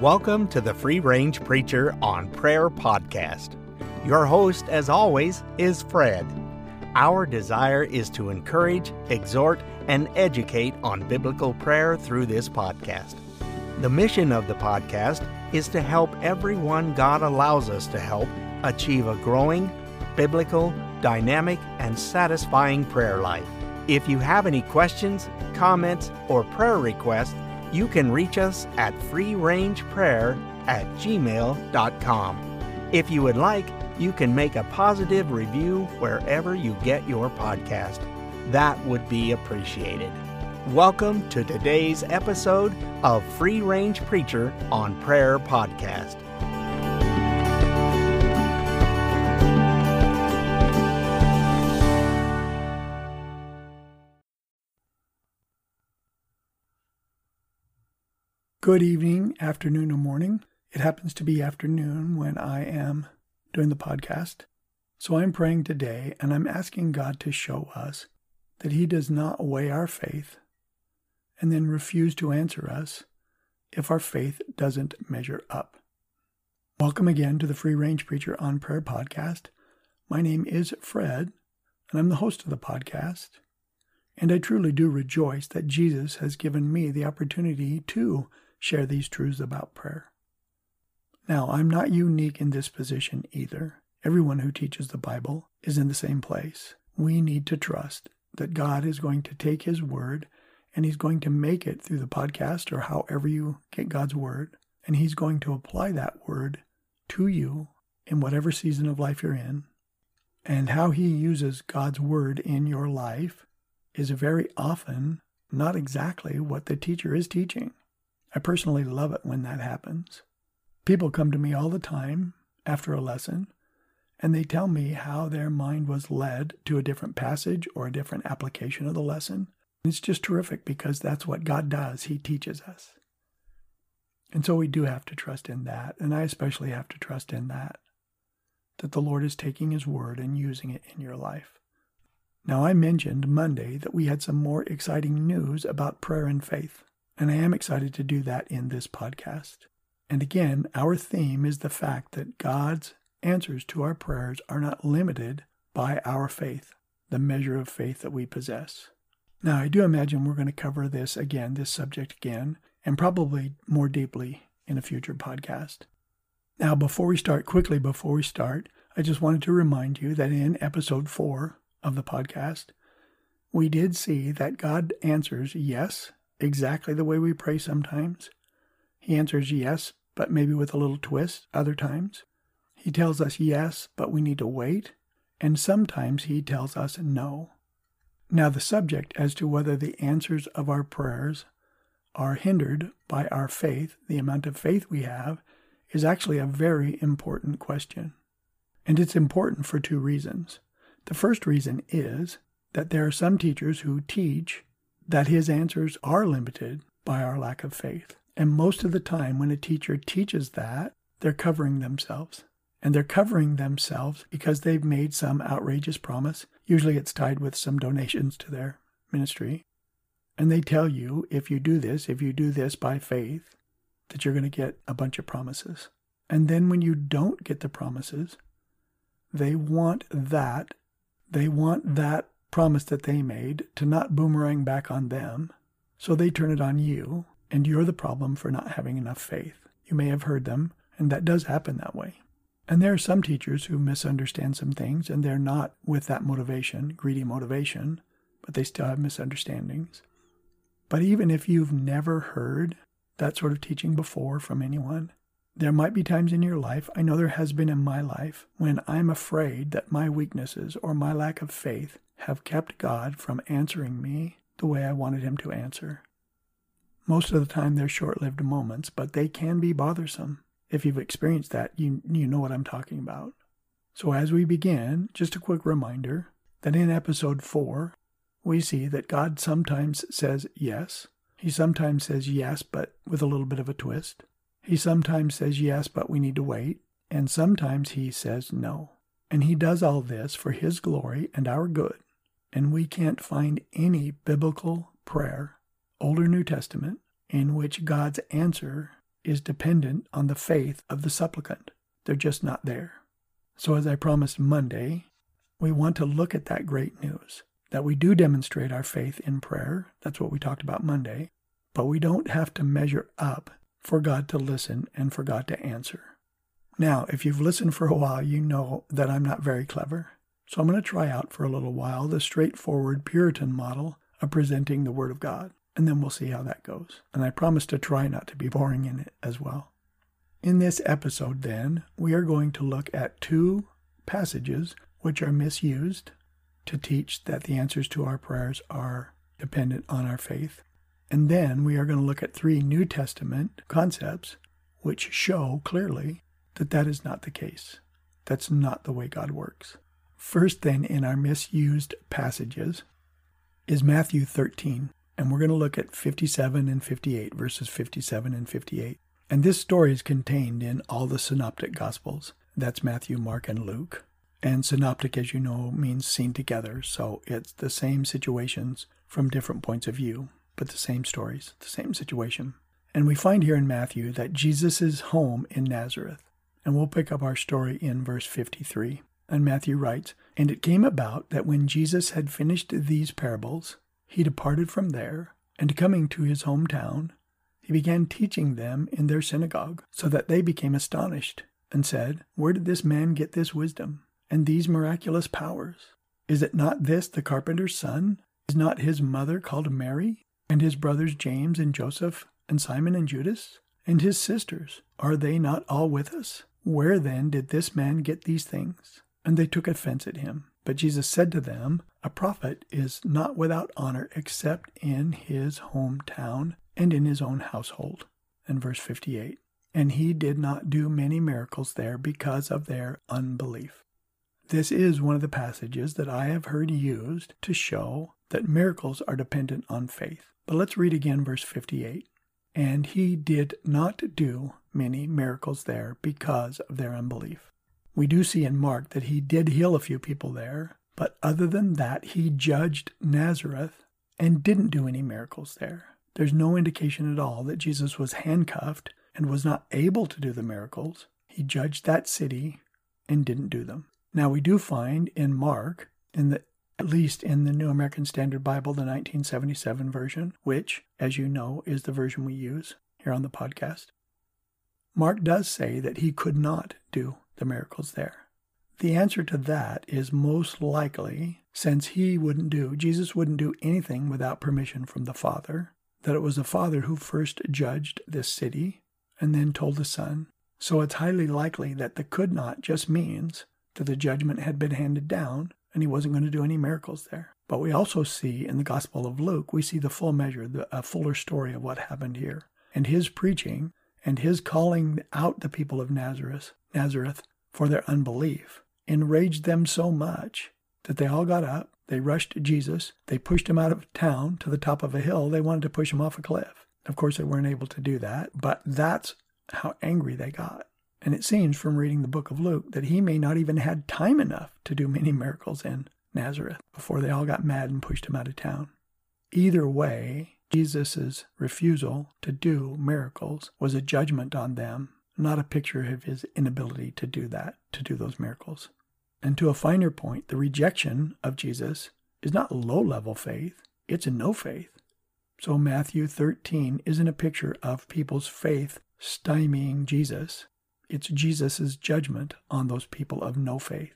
Welcome to the Free Range Preacher on Prayer podcast. Your host, as always, is Fred. Our desire is to encourage, exhort, and educate on biblical prayer through this podcast. The mission of the podcast is to help everyone God allows us to help achieve a growing, biblical, dynamic, and satisfying prayer life. If you have any questions, comments, or prayer requests, you can reach us at freerangeprayer at gmail.com. If you would like, you can make a positive review wherever you get your podcast. That would be appreciated. Welcome to today's episode of Free Range Preacher on Prayer Podcast. Good evening, afternoon, or morning. It happens to be afternoon when I am doing the podcast. So I'm praying today and I'm asking God to show us that He does not weigh our faith and then refuse to answer us if our faith doesn't measure up. Welcome again to the Free Range Preacher on Prayer podcast. My name is Fred, and I'm the host of the podcast. And I truly do rejoice that Jesus has given me the opportunity to share these truths about prayer. Now, I'm not unique in this position either. Everyone who teaches the Bible is in the same place. We need to trust that God is going to take His word and He's going to make it through the podcast or however you get God's word, and He's going to apply that word to you in whatever season of life you're in. And how He uses God's word in your life is very often not exactly what the teacher is teaching. I personally love it when that happens. People come to me all the time after a lesson and they tell me how their mind was led to a different passage or a different application of the lesson. It's just terrific because that's what God does. He teaches us. And so we do have to trust in that. And I especially have to trust in that, that the Lord is taking His word and using it in your life. Now, I mentioned Monday that we had some more exciting news about prayer and faith. And I am excited to do that in this podcast. And again, our theme is the fact that God's answers to our prayers are not limited by our faith, the measure of faith that we possess. Now, I do imagine we're going to cover this again, this subject again, and probably more deeply in a future podcast. Now, before we start, quickly before we start, I just wanted to remind you that in episode four of the podcast, we did see that God answers yes exactly the way we pray sometimes. He answers yes, but maybe with a little twist other times. He tells us yes, but we need to wait. And sometimes he tells us no. Now, the subject as to whether the answers of our prayers are hindered by our faith, the amount of faith we have, is actually a very important question. And it's important for two reasons. The first reason is that there are some teachers who teach that his answers are limited by our lack of faith. And most of the time, when a teacher teaches that, they're covering themselves. And they're covering themselves because they've made some outrageous promise. Usually it's tied with some donations to their ministry. And they tell you if you do this, if you do this by faith, that you're going to get a bunch of promises. And then when you don't get the promises, they want that. They want that promise that they made to not boomerang back on them. So they turn it on you, and you're the problem for not having enough faith. You may have heard them, and that does happen that way. And there are some teachers who misunderstand some things, and they're not with that motivation, greedy motivation, but they still have misunderstandings. But even if you've never heard that sort of teaching before from anyone, there might be times in your life, I know there has been in my life, when I'm afraid that my weaknesses or my lack of faith have kept God from answering me the way I wanted Him to answer. Most of the time, they're short lived moments, but they can be bothersome. If you've experienced that, you, you know what I'm talking about. So, as we begin, just a quick reminder that in episode 4, we see that God sometimes says yes. He sometimes says yes, but with a little bit of a twist. He sometimes says yes, but we need to wait. And sometimes he says no. And he does all this for his glory and our good and we can't find any biblical prayer, Old or New Testament, in which God's answer is dependent on the faith of the supplicant. They're just not there. So, as I promised Monday, we want to look at that great news that we do demonstrate our faith in prayer. That's what we talked about Monday. But we don't have to measure up for God to listen and for God to answer. Now, if you've listened for a while, you know that I'm not very clever. So I'm going to try out for a little while the straightforward Puritan model of presenting the Word of God, and then we'll see how that goes. And I promise to try not to be boring in it as well. In this episode, then, we are going to look at two passages which are misused to teach that the answers to our prayers are dependent on our faith. And then we are going to look at three New Testament concepts which show clearly that that is not the case. That's not the way God works. First, then, in our misused passages is Matthew 13, and we're going to look at 57 and 58, verses 57 and 58. And this story is contained in all the synoptic gospels. That's Matthew, Mark, and Luke. And synoptic, as you know, means seen together, so it's the same situations from different points of view, but the same stories, the same situation. And we find here in Matthew that Jesus is home in Nazareth. And we'll pick up our story in verse 53. And Matthew writes, And it came about that when Jesus had finished these parables, he departed from there, and coming to his hometown, he began teaching them in their synagogue, so that they became astonished, and said, Where did this man get this wisdom, and these miraculous powers? Is it not this the carpenter's son? Is not his mother called Mary, and his brothers James and Joseph, and Simon and Judas? And his sisters, are they not all with us? Where then did this man get these things? And they took offense at him. But Jesus said to them, A prophet is not without honor except in his hometown and in his own household. And verse 58 And he did not do many miracles there because of their unbelief. This is one of the passages that I have heard used to show that miracles are dependent on faith. But let's read again verse 58. And he did not do many miracles there because of their unbelief. We do see in Mark that he did heal a few people there, but other than that, he judged Nazareth and didn't do any miracles there. There's no indication at all that Jesus was handcuffed and was not able to do the miracles. He judged that city and didn't do them. Now, we do find in Mark, in the at least in the New American Standard Bible, the 1977 version, which, as you know, is the version we use here on the podcast, Mark does say that he could not do the miracles there. The answer to that is most likely, since he wouldn't do, Jesus wouldn't do anything without permission from the Father, that it was the Father who first judged this city and then told the Son. So it's highly likely that the could not just means that the judgment had been handed down and he wasn't going to do any miracles there. But we also see in the Gospel of Luke, we see the full measure, the, a fuller story of what happened here. And his preaching and his calling out the people of Nazareth, Nazareth for their unbelief enraged them so much that they all got up, they rushed to Jesus, they pushed him out of town to the top of a hill. They wanted to push him off a cliff. Of course, they weren't able to do that, but that's how angry they got. And it seems from reading the book of Luke that he may not even had time enough to do many miracles in Nazareth before they all got mad and pushed him out of town. Either way, Jesus' refusal to do miracles was a judgment on them, not a picture of his inability to do that, to do those miracles. And to a finer point, the rejection of Jesus is not low level faith, it's a no faith. So Matthew 13 isn't a picture of people's faith stymieing Jesus. It's Jesus' judgment on those people of no faith.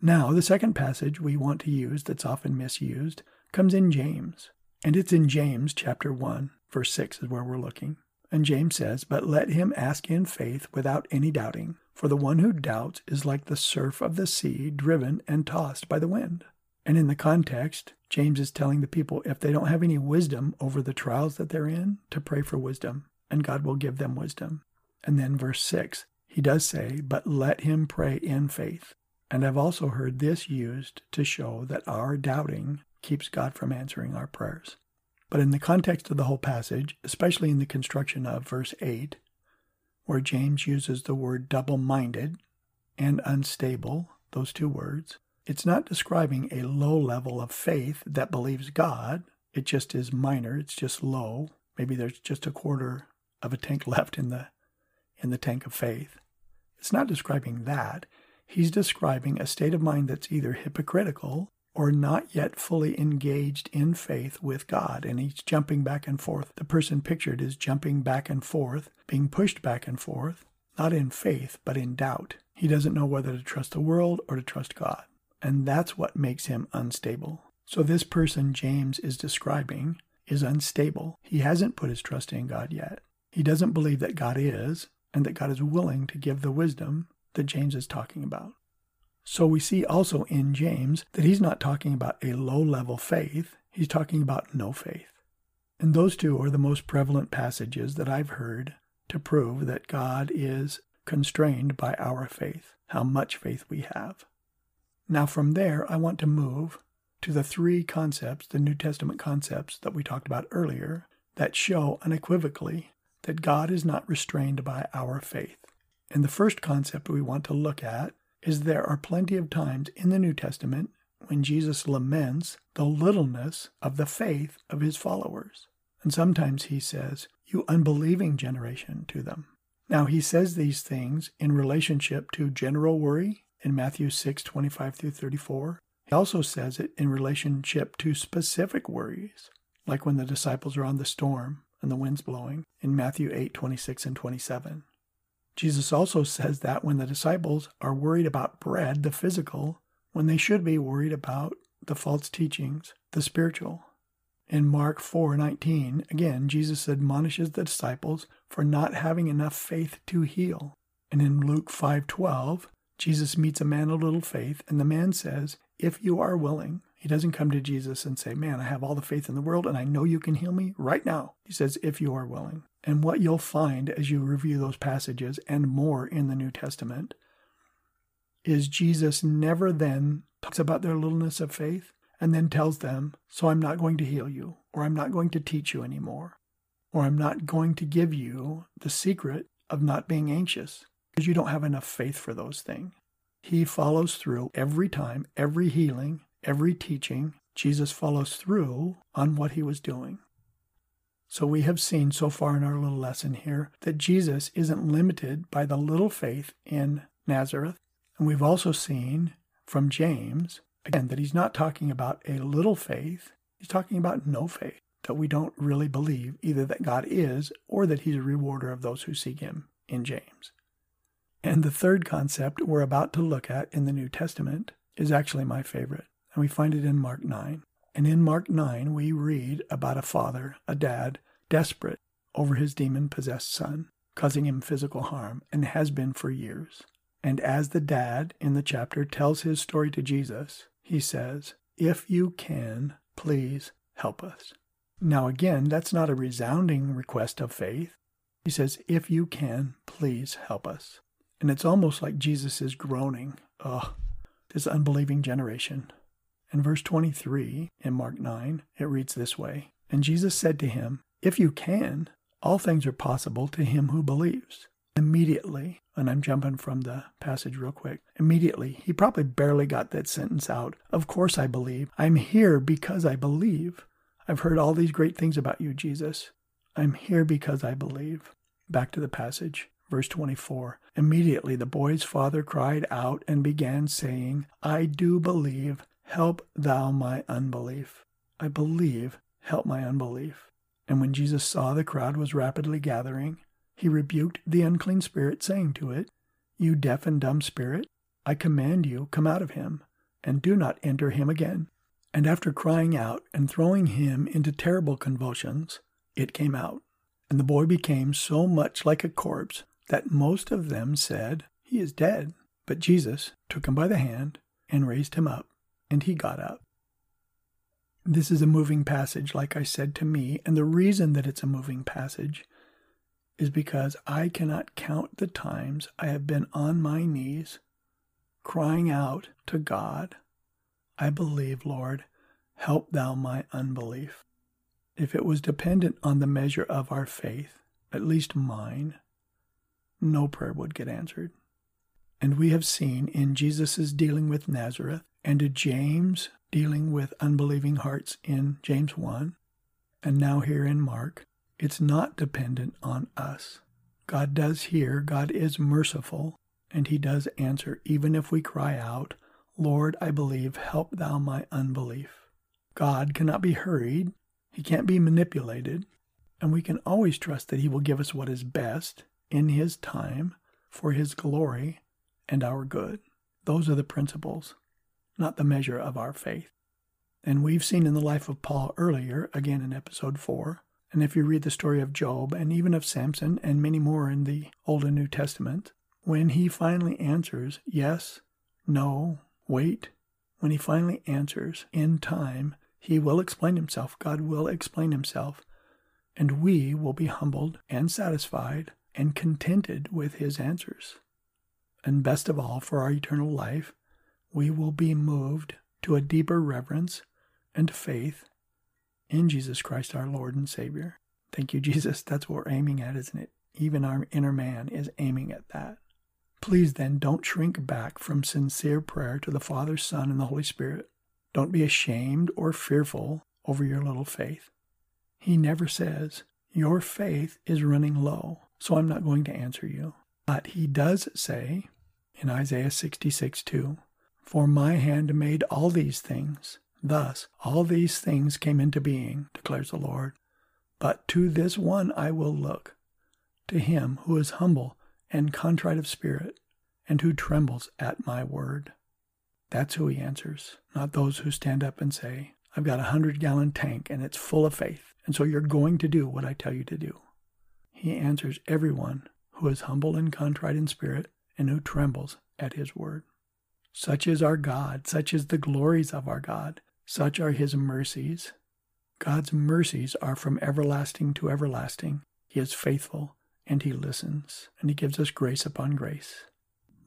Now, the second passage we want to use that's often misused comes in James. And it's in James chapter 1, verse 6 is where we're looking. And James says, But let him ask in faith without any doubting, for the one who doubts is like the surf of the sea driven and tossed by the wind. And in the context, James is telling the people if they don't have any wisdom over the trials that they're in, to pray for wisdom, and God will give them wisdom. And then verse 6, he does say, But let him pray in faith. And I've also heard this used to show that our doubting keeps God from answering our prayers. But in the context of the whole passage, especially in the construction of verse 8, where James uses the word double minded and unstable, those two words, it's not describing a low level of faith that believes God. It just is minor, it's just low. Maybe there's just a quarter of a tank left in the in the tank of faith. It's not describing that. He's describing a state of mind that's either hypocritical or not yet fully engaged in faith with God. And he's jumping back and forth. The person pictured is jumping back and forth, being pushed back and forth, not in faith, but in doubt. He doesn't know whether to trust the world or to trust God. And that's what makes him unstable. So, this person James is describing is unstable. He hasn't put his trust in God yet. He doesn't believe that God is and that God is willing to give the wisdom that James is talking about. So we see also in James that he's not talking about a low level faith, he's talking about no faith. And those two are the most prevalent passages that I've heard to prove that God is constrained by our faith, how much faith we have. Now, from there, I want to move to the three concepts, the New Testament concepts that we talked about earlier, that show unequivocally that God is not restrained by our faith. And the first concept we want to look at is there are plenty of times in the New Testament when Jesus laments the littleness of the faith of his followers. And sometimes he says, You unbelieving generation, to them. Now, he says these things in relationship to general worry in Matthew 6 25 through 34. He also says it in relationship to specific worries, like when the disciples are on the storm and the wind's blowing in Matthew 8 26 and 27. Jesus also says that when the disciples are worried about bread, the physical, when they should be worried about the false teachings, the spiritual. In Mark 4:19, again, Jesus admonishes the disciples for not having enough faith to heal. And in Luke 5:12, Jesus meets a man of little faith, and the man says, "If you are willing." He doesn't come to Jesus and say, "Man, I have all the faith in the world and I know you can heal me right now." He says, "If you are willing." And what you'll find as you review those passages and more in the New Testament is Jesus never then talks about their littleness of faith and then tells them, So I'm not going to heal you, or I'm not going to teach you anymore, or I'm not going to give you the secret of not being anxious because you don't have enough faith for those things. He follows through every time, every healing, every teaching. Jesus follows through on what he was doing. So we have seen so far in our little lesson here that Jesus isn't limited by the little faith in Nazareth. And we've also seen from James, again, that he's not talking about a little faith, he's talking about no faith, that we don't really believe either that God is or that he's a rewarder of those who seek him in James. And the third concept we're about to look at in the New Testament is actually my favorite, and we find it in Mark 9. And in Mark 9, we read about a father, a dad, desperate over his demon possessed son, causing him physical harm, and has been for years. And as the dad in the chapter tells his story to Jesus, he says, If you can, please help us. Now, again, that's not a resounding request of faith. He says, If you can, please help us. And it's almost like Jesus is groaning, Oh, this unbelieving generation. In verse 23 in Mark 9, it reads this way And Jesus said to him, If you can, all things are possible to him who believes. Immediately, and I'm jumping from the passage real quick, immediately, he probably barely got that sentence out. Of course I believe. I'm here because I believe. I've heard all these great things about you, Jesus. I'm here because I believe. Back to the passage. Verse 24 Immediately the boy's father cried out and began saying, I do believe, Help thou my unbelief. I believe, help my unbelief. And when Jesus saw the crowd was rapidly gathering, he rebuked the unclean spirit, saying to it, You deaf and dumb spirit, I command you, come out of him, and do not enter him again. And after crying out and throwing him into terrible convulsions, it came out. And the boy became so much like a corpse that most of them said, He is dead. But Jesus took him by the hand and raised him up and he got up. This is a moving passage, like I said to me, and the reason that it's a moving passage is because I cannot count the times I have been on my knees crying out to God, I believe, Lord, help thou my unbelief. If it was dependent on the measure of our faith, at least mine, no prayer would get answered. And we have seen in Jesus' dealing with Nazareth and to James dealing with unbelieving hearts in James 1, and now here in Mark, It's not dependent on us. God does hear, God is merciful, and He does answer, even if we cry out, Lord, I believe, help thou my unbelief. God cannot be hurried, He can't be manipulated, and we can always trust that He will give us what is best in His time for His glory and our good. Those are the principles, not the measure of our faith. And we've seen in the life of Paul earlier, again in episode 4, and if you read the story of Job and even of Samson and many more in the Old and New Testament, when he finally answers yes, no, wait, when he finally answers in time, he will explain himself. God will explain himself. And we will be humbled and satisfied and contented with his answers. And best of all, for our eternal life, we will be moved to a deeper reverence and faith in Jesus Christ our Lord and Savior. Thank you, Jesus. That's what we're aiming at, isn't it? Even our inner man is aiming at that. Please then don't shrink back from sincere prayer to the Father, Son, and the Holy Spirit. Don't be ashamed or fearful over your little faith. He never says, Your faith is running low, so I'm not going to answer you. But he does say in Isaiah 66 2, For my hand made all these things, Thus all these things came into being, declares the Lord. But to this one I will look, to him who is humble and contrite of spirit, and who trembles at my word. That's who he answers, not those who stand up and say, I've got a hundred gallon tank and it's full of faith, and so you're going to do what I tell you to do. He answers everyone who is humble and contrite in spirit and who trembles at his word. Such is our God, such is the glories of our God, such are his mercies. God's mercies are from everlasting to everlasting. He is faithful, and he listens, and he gives us grace upon grace.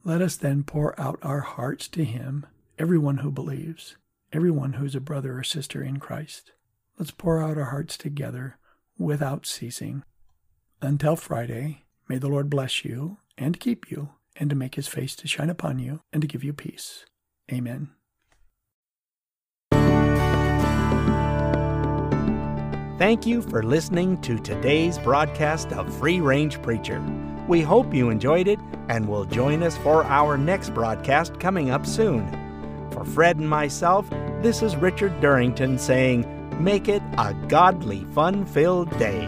Let us then pour out our hearts to him, everyone who believes, everyone who is a brother or sister in Christ. Let's pour out our hearts together without ceasing. Until Friday, may the Lord bless you and keep you, and to make his face to shine upon you, and to give you peace. Amen. Thank you for listening to today's broadcast of Free Range Preacher. We hope you enjoyed it and will join us for our next broadcast coming up soon. For Fred and myself, this is Richard Durrington saying, Make it a godly, fun filled day.